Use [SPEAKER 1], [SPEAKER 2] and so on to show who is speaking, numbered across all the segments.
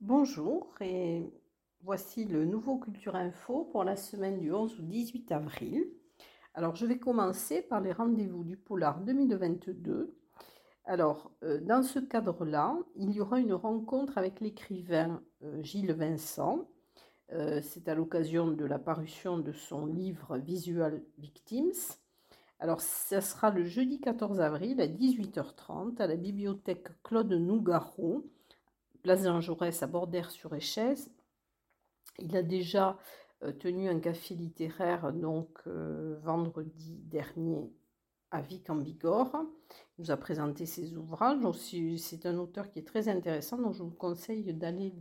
[SPEAKER 1] Bonjour et voici le nouveau Culture Info pour la semaine du 11 au 18 avril. Alors je vais commencer par les rendez-vous du Polar 2022. Alors euh, dans ce cadre-là, il y aura une rencontre avec l'écrivain euh, Gilles Vincent. Euh, c'est à l'occasion de la parution de son livre Visual Victims. Alors, ça sera le jeudi 14 avril à 18h30 à la bibliothèque Claude Nougaro, place Jean Jaurès à Bordère-sur-Échèze. Il a déjà euh, tenu un café littéraire donc euh, vendredi dernier à Vic en Bigorre. Nous a présenté ses ouvrages. C'est un auteur qui est très intéressant, donc je vous conseille d'aller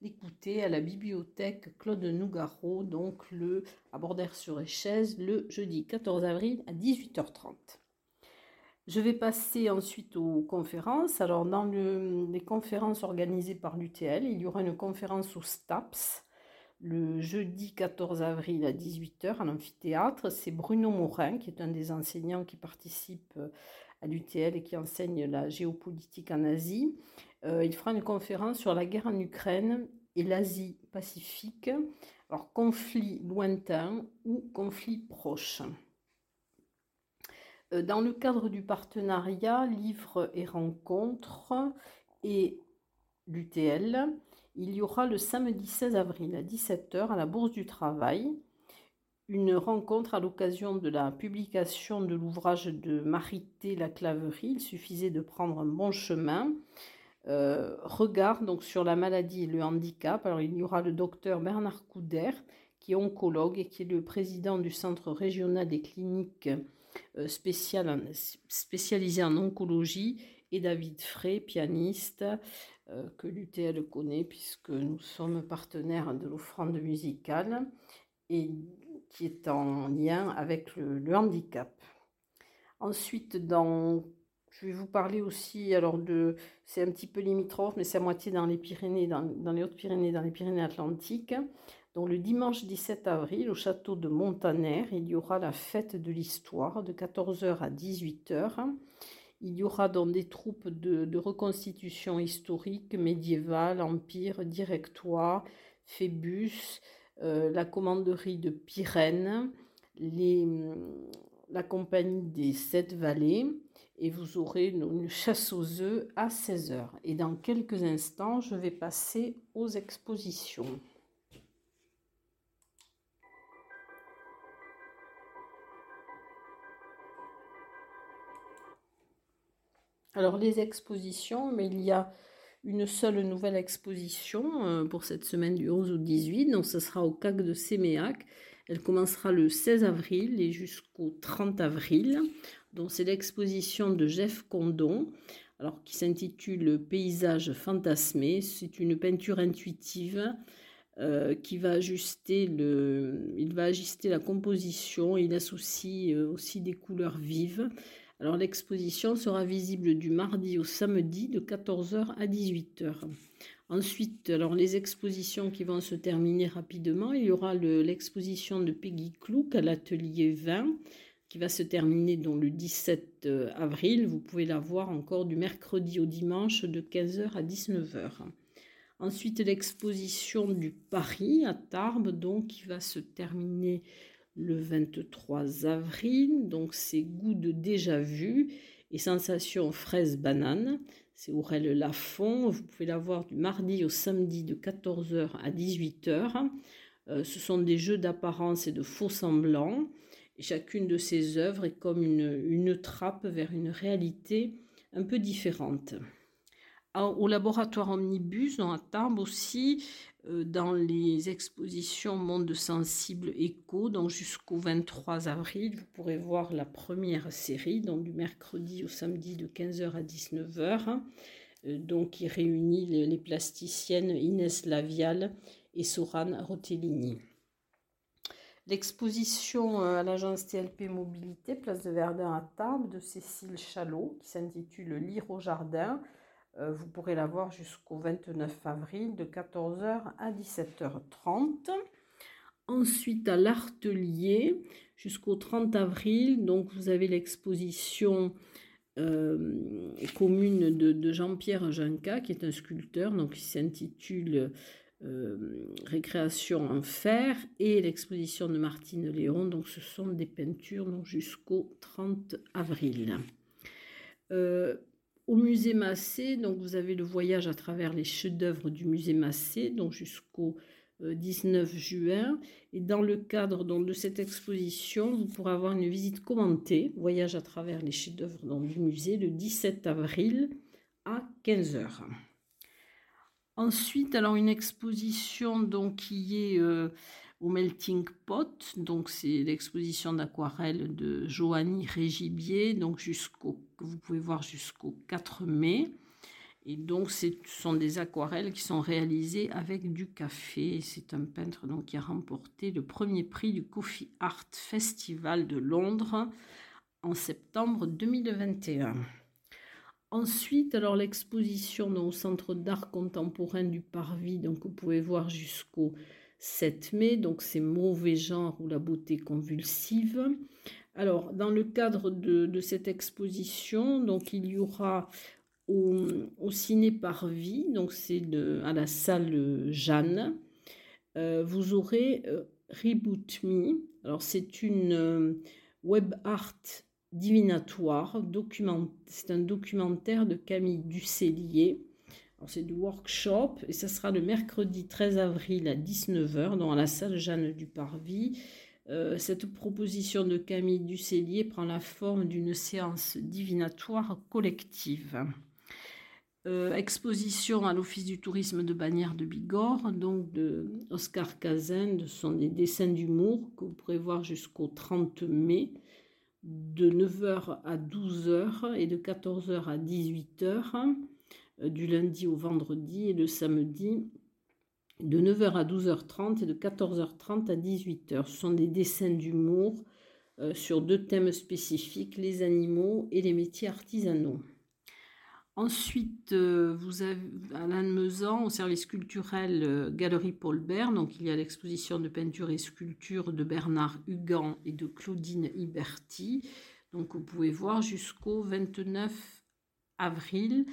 [SPEAKER 1] l'écouter à la bibliothèque Claude Nougaro, donc le à Bordère-sur-Échèze, le jeudi 14 avril à 18h30. Je vais passer ensuite aux conférences. Alors, dans les conférences organisées par l'UTL, il y aura une conférence au STAPS le jeudi 14 avril à 18h à l'amphithéâtre. C'est Bruno Morin, qui est un des enseignants qui participe euh, à l'UTL et qui enseigne la géopolitique en Asie. Euh, il fera une conférence sur la guerre en Ukraine et l'Asie-Pacifique. Alors, conflit lointain ou conflit proche. Euh, dans le cadre du partenariat Livres et Rencontres et l'UTL, il y aura le samedi 16 avril à 17h à la Bourse du Travail une rencontre à l'occasion de la publication de l'ouvrage de Marité la Claverie. Il suffisait de prendre un bon chemin. Euh, regard donc sur la maladie et le handicap. Alors il y aura le docteur Bernard Couder qui est oncologue et qui est le président du centre régional des cliniques euh, spécialisées en oncologie et David Frey, pianiste, euh, que l'UTL connaît puisque nous sommes partenaires de l'offrande musicale et qui est en lien avec le, handicap. Ensuite, dans, je vais vous parler aussi, alors de, c'est un petit peu limitrophe, mais c'est à moitié dans les Pyrénées, dans, les Hautes-Pyrénées, dans les Pyrénées-Atlantiques. Donc le dimanche 17 avril, au château de Montaner, il y aura la fête de l'histoire de 14h à 18h. Il y aura donc des troupes de, reconstitution historique, médiévale, empire, directoire, Phébus, euh, la commanderie de Pyrène, la compagnie des sept vallées, et vous aurez une chasse aux œufs à 16h. Et dans quelques instants, je vais passer aux expositions. Alors les expositions, mais il y a une seule nouvelle exposition euh, pour cette semaine du 11 au 18, donc ce sera au CAC de Séméac. Elle commencera le 16 avril et jusqu'au 30 avril. Donc c'est l'exposition de Jeff Condon, alors qui s'intitule Paysage fantasmé. C'est une peinture intuitive euh, qui va ajuster le, il va ajuster la composition. Il associe euh, aussi des couleurs vives alors l'exposition sera visible du mardi au samedi de 14h à 18h. Ensuite, alors les expositions qui vont se terminer rapidement, il y aura l'exposition de Peggy Clouk à l'atelier 20 qui va se terminer le 17 euh, avril. Vous pouvez la voir encore du mercredi au dimanche de 15h à 19h. Ensuite, l'exposition du Paris à Tarbes, donc qui va se terminer le 23 avril. Donc c'est goût de déjà vu et sensation fraise banane. C'est Aurel Lafont. Vous pouvez la voir du mardi au samedi de 14h à 18h. Euh, ce sont des jeux d'apparence et de faux semblants. Et chacune de ces œuvres est comme une, trappe vers une réalité un peu différente. Au laboratoire Omnibus, dans à Tarbes aussi, dans les expositions Monde sensible écho, donc jusqu'au 23 avril, vous pourrez voir la première série, donc du mercredi au samedi de 15h à 19h, euh, donc qui réunit les, plasticiennes Inès Lavial et Soran Rotellini. L'exposition euh, à l'agence TLP Mobilité, place de Verdun à Tarbes, de Cécile Chalot, qui s'intitule Lire au jardin, euh, vous pourrez la voir jusqu'au 29 avril de 14h à 17h30. Ensuite, à l'Artelier, jusqu'au 30 avril, donc vous avez l'exposition commune de, Jean-Pierre Janca, qui est un sculpteur, donc qui s'intitule Récréation en fer, et l'exposition de Martine Léon. Donc ce sont des peintures jusqu'au 30 avril. Au musée Massé, donc vous avez le voyage à travers les chefs-d'œuvre du musée Massé, donc jusqu'au 19 juin. Et dans le cadre donc, de cette exposition, vous pourrez avoir une visite commentée, voyage à travers les chefs-d'œuvre du musée, le 17 avril à 15h. Ensuite, alors une exposition donc, qui est euh, au Melting Pot, donc c'est l'exposition d'aquarelle de Joanny Régibier, donc jusqu'au, vous pouvez voir jusqu'au 4 mai. Et donc, ce sont des aquarelles qui sont réalisées avec du café. C'est un peintre donc, qui a remporté le premier prix du Coffee Art Festival de Londres en septembre 2021. Ensuite, alors l'exposition au Centre d'art contemporain du Parvis, donc vous pouvez voir jusqu'au 7 mai, donc c'est mauvais genre ou la beauté convulsive. Alors, dans le cadre de, cette exposition, donc il y aura au, ciné par vie, donc c'est à la salle Jeanne. Euh, vous aurez euh, Reboot Me. Alors c'est une euh, web art divinatoire, c'est un documentaire de Camille Ducellier. C'est du workshop et ça sera le mercredi 13 avril à 19h dans la salle Jeanne du Parvis. cette proposition de Camille Ducellier prend la forme d'une séance divinatoire collective. Euh, exposition à l'Office du tourisme de Bagnères de Bigorre, donc de Oscar Cazin, ce sont des dessins d'humour que vous pourrez voir jusqu'au 30 mai, de 9h à 12h et de 14h à 18h, euh, du lundi au vendredi et le samedi, de 9h à 12h30 et de 14h30 à 18h. Ce sont des dessins d'humour euh, sur deux thèmes spécifiques, les animaux et les métiers artisanaux. Ensuite, euh, vous avez Alain Mezan au service culturel euh, Galerie Paul Bert. Donc, il y a l'exposition de peinture et sculpture de Bernard Hugan et de Claudine Iberti. Donc, vous pouvez voir jusqu'au 29 avril.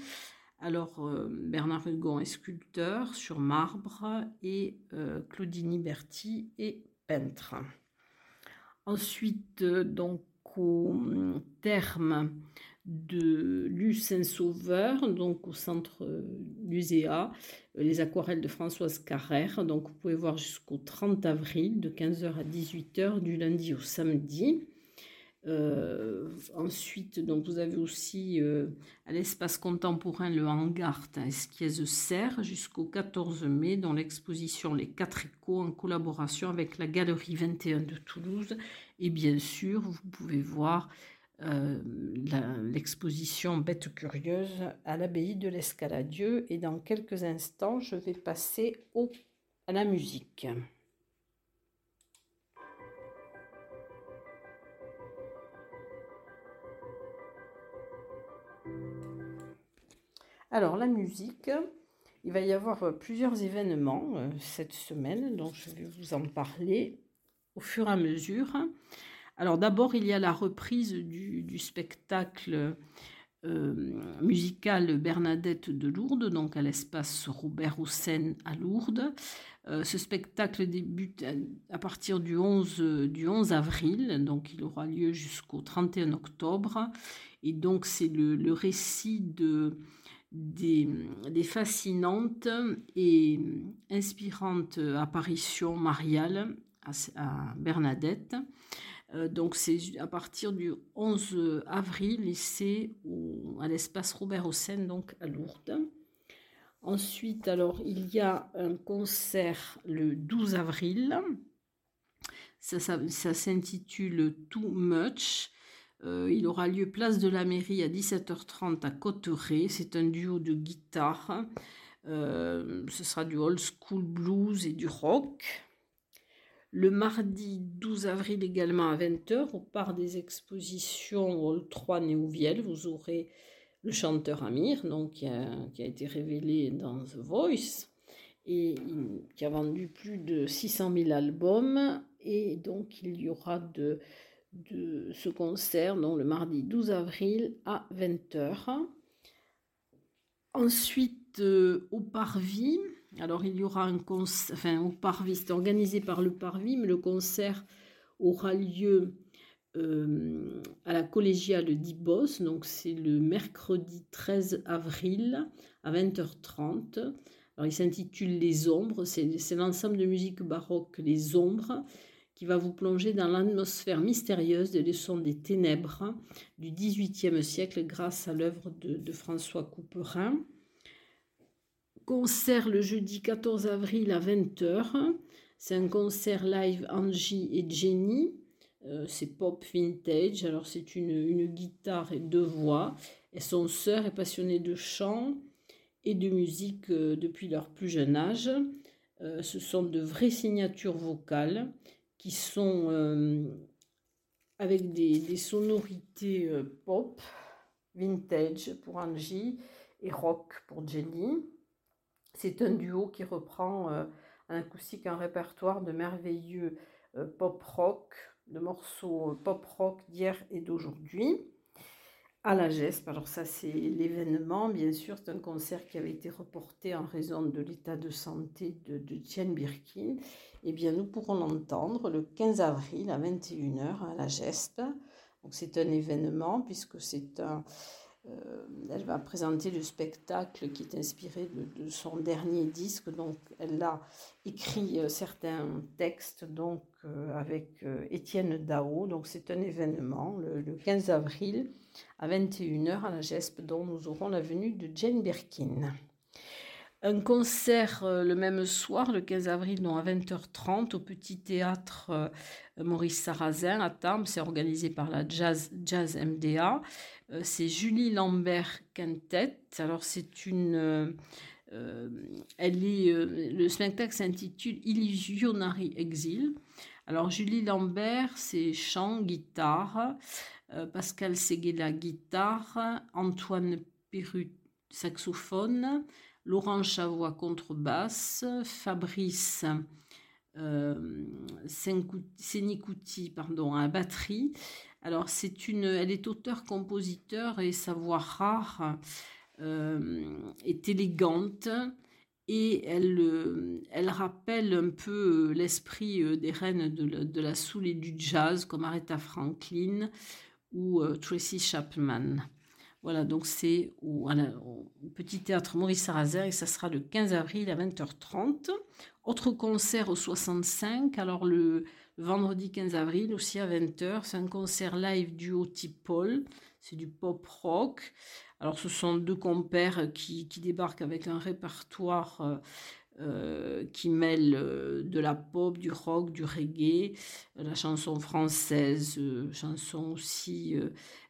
[SPEAKER 1] Alors, euh, Bernard Hugan est sculpteur sur marbre et Claudine Iberti est peintre. Ensuite, donc, au terme de Lucin Sauveur, donc au centre euh, euh, les aquarelles de Françoise Carrère. Donc vous pouvez voir jusqu'au 30 avril, de 15h à 18h, du lundi au samedi. Euh, ensuite, donc vous avez aussi à l'espace contemporain le hangar à Esquiez-Serre jusqu'au 14 mai, dans l'exposition Les Quatre Échos en collaboration avec la Galerie 21 de Toulouse. Et bien sûr, vous pouvez voir euh, l'exposition Bête curieuse à l'abbaye de l'Escaladieu et dans quelques instants je vais passer à la musique. Alors la musique, il va y avoir plusieurs événements euh, cette semaine, donc je vais vous en parler au fur et à mesure. Alors d'abord, il y a la reprise du, spectacle euh, musical Bernadette de Lourdes, donc à l'espace Robert Hossein à Lourdes. Euh, ce spectacle débute à, partir du 11, du 11 avril, donc il aura lieu jusqu'au 31 octobre. Et donc c'est le, récit de, des, fascinantes et inspirantes apparitions mariales à Bernadette. Euh, donc c'est à partir du 11 avril et c'est à l'espace Robert Hossein, donc à Lourdes. Ensuite, alors il y a un concert le 12 avril. Ça, s'intitule Too Much. Euh, il aura lieu place de la mairie à 17h30 à Cotteret. C'est un duo de guitare. Euh, ce sera du old school blues et du rock. Le mardi 12 avril également à 20h, au parc des expositions Hall 3 Néouviel, vous aurez le chanteur Amir, donc, qui, a, été révélé dans The Voice et qui a vendu plus de 600 000 albums. Et donc il y aura de, de ce concert, donc le mardi 12 avril à 20h. Ensuite, euh, au Parvis, alors il y aura un concert, enfin au Parvis, c'est organisé par le Parvis, mais le concert aura lieu euh, à la collégiale d'Ibos, donc c'est le mercredi 13 avril à 20h30. Alors il s'intitule Les Ombres, c'est l'ensemble de musique baroque Les Ombres qui va vous plonger dans l'atmosphère mystérieuse des leçons des ténèbres du XVIIIe siècle grâce à l'œuvre de, François Couperin. Concert le jeudi 14 avril à 20h. C'est un concert live Angie et Jenny. Euh, c'est pop vintage. Alors c'est une, guitare et deux voix. Et son sœur est passionnée de chant et de musique euh, depuis leur plus jeune âge. Euh, ce sont de vraies signatures vocales qui sont euh, avec des, sonorités euh, pop, vintage pour Angie et rock pour Jenny. C'est un duo qui reprend euh, un acoustique, un répertoire de merveilleux pop rock, de morceaux pop rock d'hier et d'aujourd'hui à la GESP. Alors ça, c'est l'événement, bien sûr, c'est un concert qui avait été reporté en raison de l'état de santé de, de Birkin. Eh bien, nous pourrons l'entendre le 15 avril à 21h à la GESP. Donc c'est un événement puisque c'est un... Euh, elle va présenter le spectacle qui est inspiré de, son dernier disque. Donc, elle a écrit euh, certains textes donc, euh, avec Étienne Dao. Donc, c'est un événement le, le 15 avril à 21h à la GESP, dont nous aurons la venue de Jane Birkin. Un concert euh, le même soir, le 15 avril, à 20h30, au Petit Théâtre euh, Maurice Sarrazin à Tarbes. C'est organisé par la Jazz, Jazz MDA. Euh, c'est Julie Lambert Quintet. Alors, c'est une. le spectacle s'intitule Illusionary Exil. Alors, Julie Lambert, c'est chant, guitare. Pascal Seguela guitare, Antoine Perrut saxophone, Laurent Chavois contrebasse, Fabrice euh, Senicouti pardon, à batterie. Alors c'est une, elle est auteur-compositeur et sa voix rare euh, est élégante et elle, elle rappelle un peu l'esprit des reines de, de la soul et du jazz comme Aretha Franklin ou euh, Tracy Chapman. Voilà, donc c'est au, Petit Théâtre Maurice Sarrazer et ça sera le 15 avril à 20h30. Autre concert au 65, alors le, vendredi 15 avril aussi à 20h, c'est un concert live duo type Paul, c'est du pop rock. Alors ce sont deux compères qui, qui débarquent avec un répertoire euh, euh, qui mêle euh, de la pop, du rock, du reggae, euh, la chanson française, chanson aussi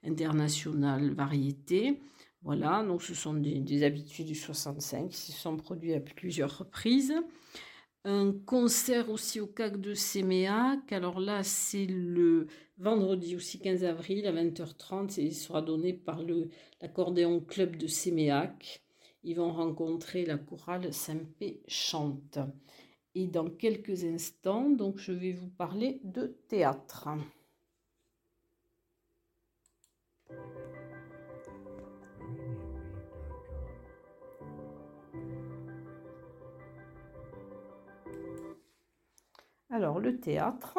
[SPEAKER 1] internationale, variété. Voilà, donc ce sont des, habitudes du 65 qui se sont produits à plusieurs reprises. Un concert aussi au CAC de Séméac. Alors là, c'est le vendredi aussi 15 avril à 20h30. Et il sera donné par l'accordéon club de Séméac ils vont rencontrer la chorale Saint-Pé chante. Et dans quelques instants, donc je vais vous parler de théâtre. Alors le théâtre.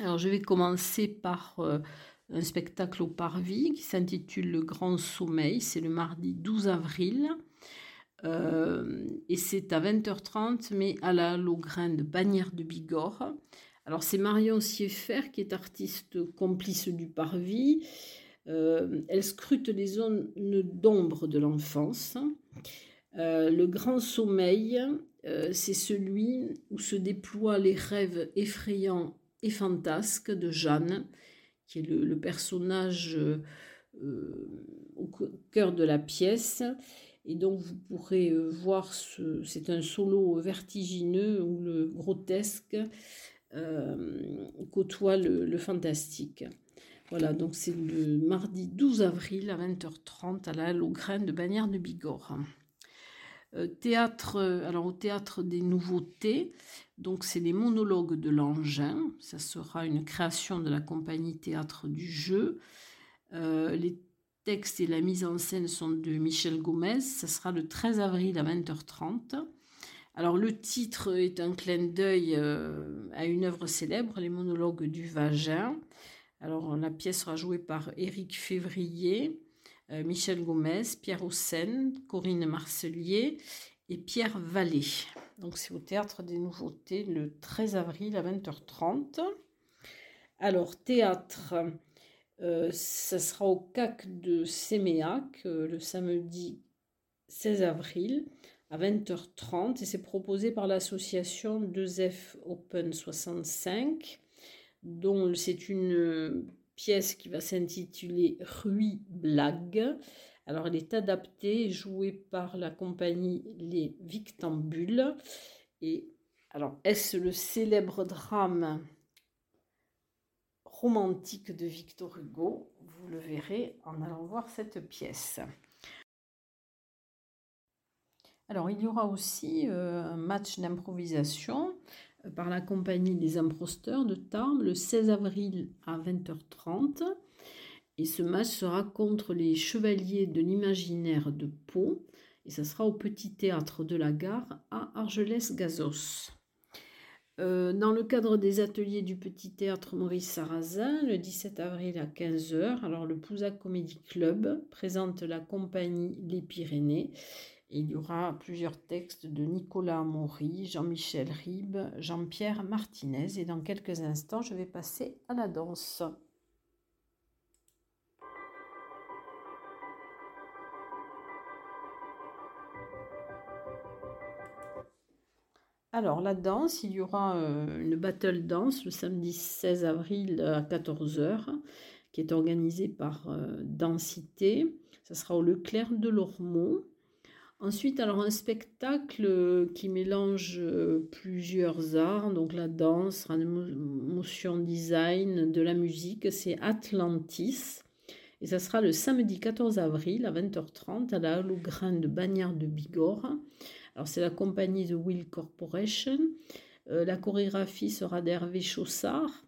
[SPEAKER 1] Alors je vais commencer par euh, un spectacle au Parvis qui s'intitule Le Grand Sommeil. C'est le mardi 12 avril. Euh, et c'est à 20h30, mais à la Logrin de Bagnères de Bigorre. Alors c'est Marion Sieffert qui est artiste complice du Parvis. Euh, elle scrute les zones d'ombre de l'enfance. Euh, le grand sommeil, c'est celui où se déploient les rêves effrayants et fantasques de Jeanne, qui est le, personnage euh, euh, au cœur de la pièce. Et donc vous pourrez euh, voir, ce, c'est un solo vertigineux où le grotesque côtoie le, fantastique. Voilà, donc c'est le mardi 12 avril à 20h30 à la Logren de Bagnères de Bigorre. théâtre, alors au théâtre des nouveautés, Donc c'est les monologues de l'engin. Ça sera une création de la compagnie théâtre du jeu. Euh, les textes et la mise en scène sont de Michel Gomez. Ça sera le 13 avril à 20h30. Alors le titre est un clin d'œil euh, à une œuvre célèbre, les monologues du vagin. Alors la pièce sera jouée par Éric Février, euh, Michel Gomez, Pierre Haussen, Corinne Marcelier et Pierre Vallée. Donc c'est au Théâtre des Nouveautés le 13 avril à 20h30. Alors théâtre, euh, ça sera au CAC de Séméac le samedi 16 avril à 20h30 et c'est proposé par l'association 2F Open 65 dont c'est une pièce qui va s'intituler Rui Blague. Alors elle est adaptée, jouée par la compagnie Les Victambules. Et alors est-ce le célèbre drame romantique de Victor Hugo? Vous le verrez en allant voir cette pièce. Alors, il y aura aussi euh, un match d'improvisation euh, par la compagnie des imposteurs de Tarbes le 16 avril à 20h30. Et ce match sera contre les Chevaliers de l'Imaginaire de Pau. Et ça sera au Petit Théâtre de la Gare à Argelès-Gazos. Euh, dans le cadre des ateliers du Petit Théâtre Maurice Sarrazin, le 17 avril à 15h, alors le Pouzac Comedy Club présente la compagnie Les Pyrénées il y aura plusieurs textes de Nicolas Maury, Jean-Michel Ribes, Jean-Pierre Martinez. Et dans quelques instants, je vais passer à la danse. Alors, la danse, il y aura euh, une battle danse le samedi 16 avril à 14h, qui est organisée par euh, Densité. Ça sera au Leclerc de Lormont. Ensuite, alors un spectacle qui mélange euh, plusieurs arts, donc la danse, la motion design, de la musique, c'est Atlantis. Et ça sera le samedi 14 avril à 20h30 à la Halograin de Bagnères de Bigorre. Alors c'est la compagnie The Will Corporation. Euh, la chorégraphie sera d'Hervé Chaussard.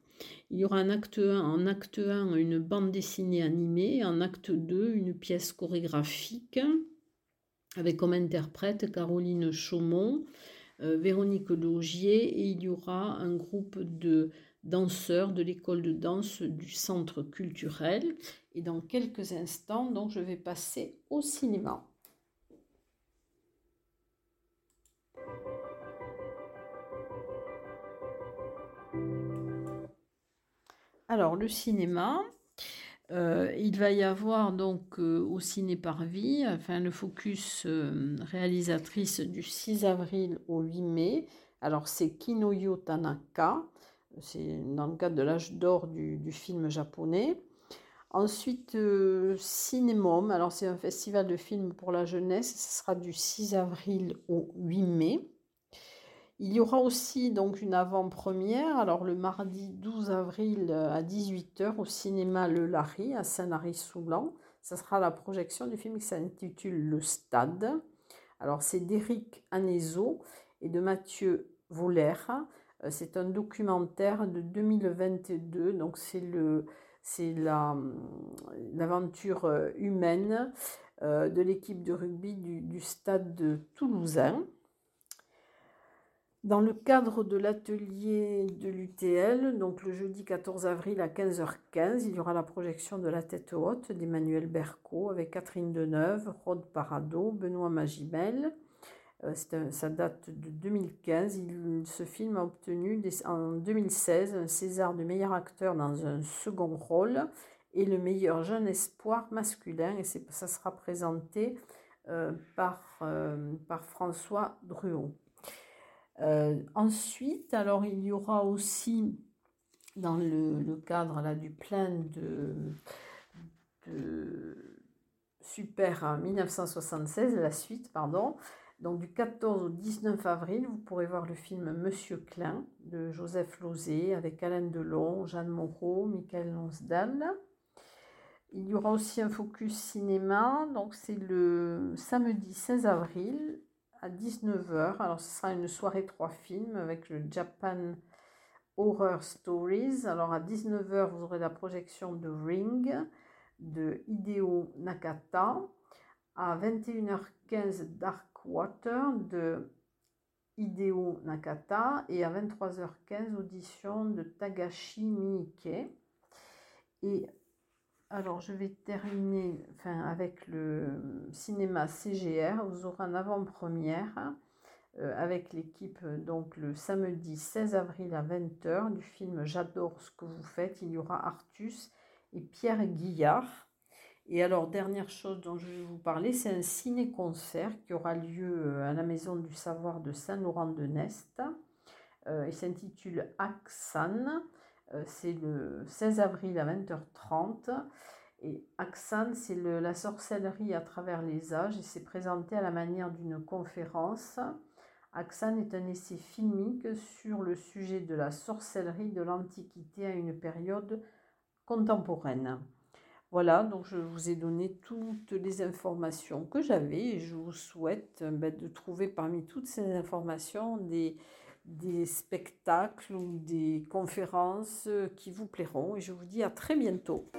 [SPEAKER 1] Il y aura un acte 1, en acte 1 une bande dessinée animée, en acte 2 une pièce chorégraphique avec comme interprète Caroline Chaumont, euh, Véronique Logier et il y aura un groupe de danseurs de l'école de danse du centre culturel. Et dans quelques instants, donc, je vais passer au cinéma. Alors, le cinéma, euh, il va y avoir donc euh, au Ciné Parvis, enfin le focus euh, réalisatrice du 6 avril au 8 mai. Alors c'est Kinoyo Tanaka, c'est dans le cadre de l'âge d'or du, film japonais. Ensuite, Cinémom, alors c'est un festival de films pour la jeunesse, ce sera du 6 avril au 8 mai. Il y aura aussi donc une avant-première, alors le mardi 12 avril à 18h au cinéma Le Larry à Saint-Lary-Soulan. Ça sera la projection du film qui s'intitule Le Stade. Alors c'est d'Éric Anezo et de Mathieu Voller. Euh, c'est un documentaire de 2022, donc c'est le c'est l'aventure euh, humaine euh, de l'équipe de rugby du, du stade de Toulousain. Dans le cadre de l'atelier de l'UTL, donc le jeudi 14 avril à 15h15, il y aura la projection de La tête haute d'Emmanuel Berco avec Catherine Deneuve, Rod Parado, Benoît Magimel. Euh, ça date de 2015. ce film a obtenu en 2016 un César du meilleur acteur dans un second rôle et le meilleur jeune espoir masculin. Et ça sera présenté euh, par, euh, par François Druot. Ensuite, alors il y aura aussi dans le, cadre là, du plein de, Super 1976, la suite, pardon. Donc du 14 au 19 avril, vous pourrez voir le film Monsieur Klein de Joseph Lozé avec Alain Delon, Jeanne Moreau, Michael Lonsdal. Il y aura aussi un focus cinéma, donc c'est le samedi 16 avril à 19h. Alors, ce sera une soirée trois films avec le Japan Horror Stories. Alors, à 19h, vous aurez la projection de Ring de Hideo Nakata. À 21h15, Dark Water de Hideo Nakata. Et à 23h15, audition de Tagashi Miike. Et alors, je vais terminer avec le cinéma CGR. Vous aurez en avant-première euh, avec l'équipe donc le samedi 16 avril à 20h du film J'adore ce que vous faites. Il y aura Artus et Pierre Guillard. Et alors, dernière chose dont je vais vous parler, c'est un ciné-concert qui aura lieu euh, à la Maison du Savoir de Saint-Laurent-de-Nest. Euh, il s'intitule Axan. Euh, c'est le 16 avril à 20h30. Et Axan, c'est la sorcellerie à travers les âges et c'est présenté à la manière d'une conférence. Axan est un essai filmique sur le sujet de la sorcellerie de l'Antiquité à une période contemporaine. Voilà, donc je vous ai donné toutes les informations que j'avais et je vous souhaite ben, de trouver parmi toutes ces informations des, des spectacles ou des conférences qui vous plairont et je vous dis à très bientôt.